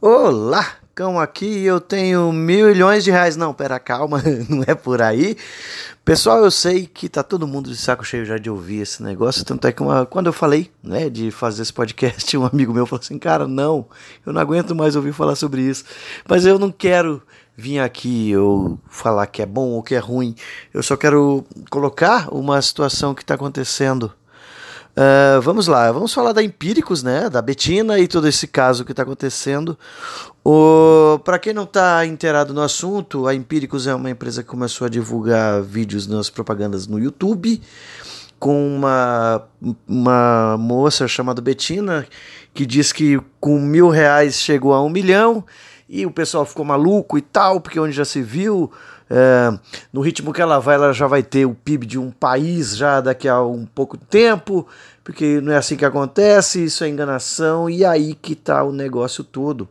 Olá, cão aqui, eu tenho mil milhões de reais. Não, pera, calma, não é por aí. Pessoal, eu sei que tá todo mundo de saco cheio já de ouvir esse negócio, tanto é que uma, quando eu falei, né, de fazer esse podcast, um amigo meu falou assim, cara, não, eu não aguento mais ouvir falar sobre isso. Mas eu não quero vir aqui ou falar que é bom ou que é ruim. Eu só quero colocar uma situação que está acontecendo Uh, vamos lá, vamos falar da Empíricos, né? Da Betina e todo esse caso que está acontecendo. Para quem não está inteirado no assunto, a Empíricos é uma empresa que começou a divulgar vídeos nas propagandas no YouTube com uma, uma moça chamada Betina que diz que com mil reais chegou a um milhão e o pessoal ficou maluco e tal, porque onde já se viu, é, no ritmo que ela vai, ela já vai ter o PIB de um país já daqui a um pouco tempo, porque não é assim que acontece, isso é enganação, e aí que tá o negócio todo.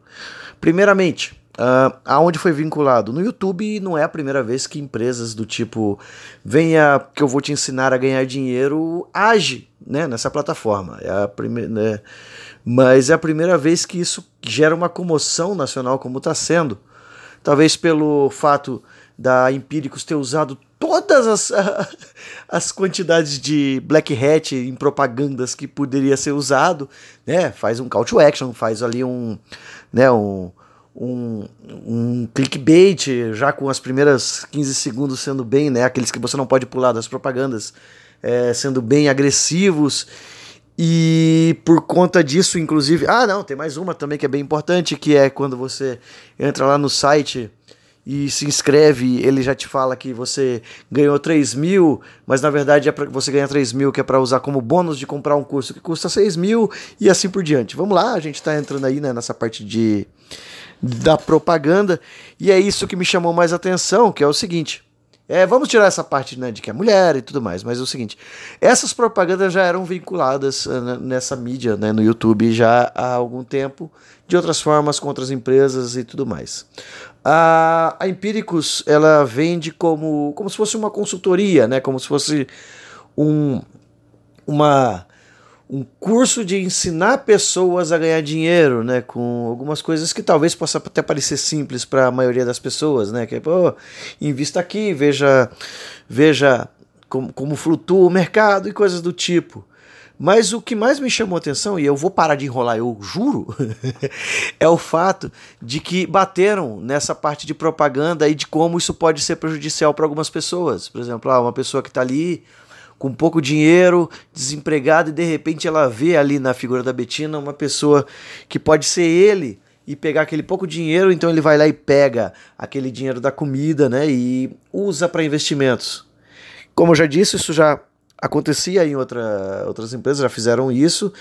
Primeiramente, Uh, aonde foi vinculado? No YouTube não é a primeira vez que empresas do tipo venha que eu vou te ensinar a ganhar dinheiro age né, nessa plataforma. É a primeira, né? Mas é a primeira vez que isso gera uma comoção nacional como está sendo. Talvez pelo fato da Empíricos ter usado todas as, as quantidades de black hat em propagandas que poderia ser usado, né? Faz um call to action, faz ali um, né, um, um, um clickbait, já com as primeiras 15 segundos sendo bem, né? Aqueles que você não pode pular das propagandas, é, sendo bem agressivos. E por conta disso, inclusive. Ah, não, tem mais uma também que é bem importante, que é quando você entra lá no site e se inscreve, ele já te fala que você ganhou 3 mil, mas na verdade é pra, você ganha 3 mil que é para usar como bônus de comprar um curso que custa 6 mil e assim por diante. Vamos lá, a gente está entrando aí né, nessa parte de da propaganda e é isso que me chamou mais atenção, que é o seguinte. É, vamos tirar essa parte né, de que é mulher e tudo mais, mas é o seguinte: essas propagandas já eram vinculadas uh, nessa mídia, né, no YouTube, já há algum tempo, de outras formas, com outras empresas e tudo mais. A, a Empíricos ela vende como, como se fosse uma consultoria, né, como se fosse um, uma um curso de ensinar pessoas a ganhar dinheiro, né, com algumas coisas que talvez possa até parecer simples para a maioria das pessoas, né, que é, pô, invista aqui, veja, veja como, como flutua o mercado e coisas do tipo. Mas o que mais me chamou atenção, e eu vou parar de enrolar, eu juro, é o fato de que bateram nessa parte de propaganda e de como isso pode ser prejudicial para algumas pessoas. Por exemplo, ah, uma pessoa que está ali com pouco dinheiro, desempregado, e de repente ela vê ali na figura da Betina uma pessoa que pode ser ele e pegar aquele pouco dinheiro, então ele vai lá e pega aquele dinheiro da comida, né, e usa para investimentos. Como eu já disse, isso já acontecia em outra, outras empresas, já fizeram isso,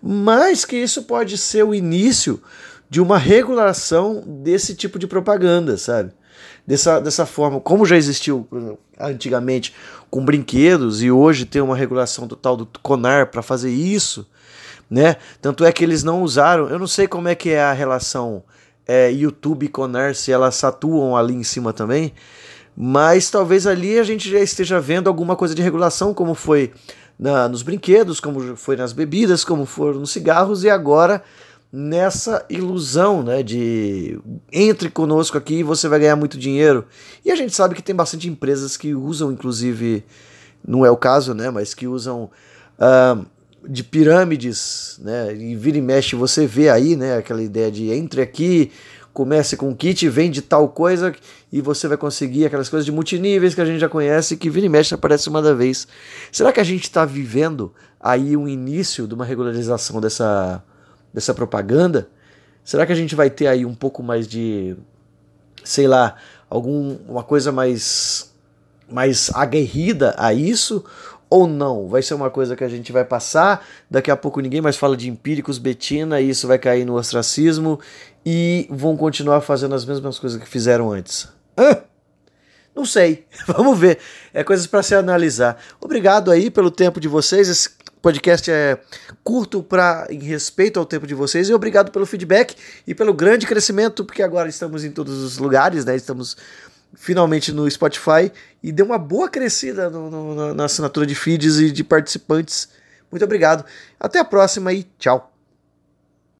mas que isso pode ser o início de uma regulação desse tipo de propaganda, sabe? Dessa, dessa forma, como já existiu antigamente com brinquedos e hoje tem uma regulação total do CONAR para fazer isso, né? Tanto é que eles não usaram, eu não sei como é que é a relação é, YouTube e CONAR, se elas atuam ali em cima também, mas talvez ali a gente já esteja vendo alguma coisa de regulação, como foi na, nos brinquedos, como foi nas bebidas, como foram nos cigarros, e agora nessa ilusão, né, de entre conosco aqui e você vai ganhar muito dinheiro. E a gente sabe que tem bastante empresas que usam, inclusive, não é o caso, né, mas que usam uh, de pirâmides, né, e vira e mexe você vê aí, né, aquela ideia de entre aqui, comece com kit, vende tal coisa e você vai conseguir aquelas coisas de multiníveis que a gente já conhece que vira e mexe aparece uma da vez. Será que a gente está vivendo aí um início de uma regularização dessa dessa propaganda, será que a gente vai ter aí um pouco mais de, sei lá, alguma coisa mais, mais aguerrida a isso? Ou não? Vai ser uma coisa que a gente vai passar, daqui a pouco ninguém mais fala de empíricos, Betina, e isso vai cair no ostracismo e vão continuar fazendo as mesmas coisas que fizeram antes. Hã? Não sei, vamos ver. É coisas para se analisar. Obrigado aí pelo tempo de vocês. Esse podcast é curto para em respeito ao tempo de vocês e obrigado pelo feedback e pelo grande crescimento, porque agora estamos em todos os lugares, né? Estamos finalmente no Spotify e deu uma boa crescida no, no, na assinatura de feeds e de participantes. Muito obrigado. Até a próxima e tchau.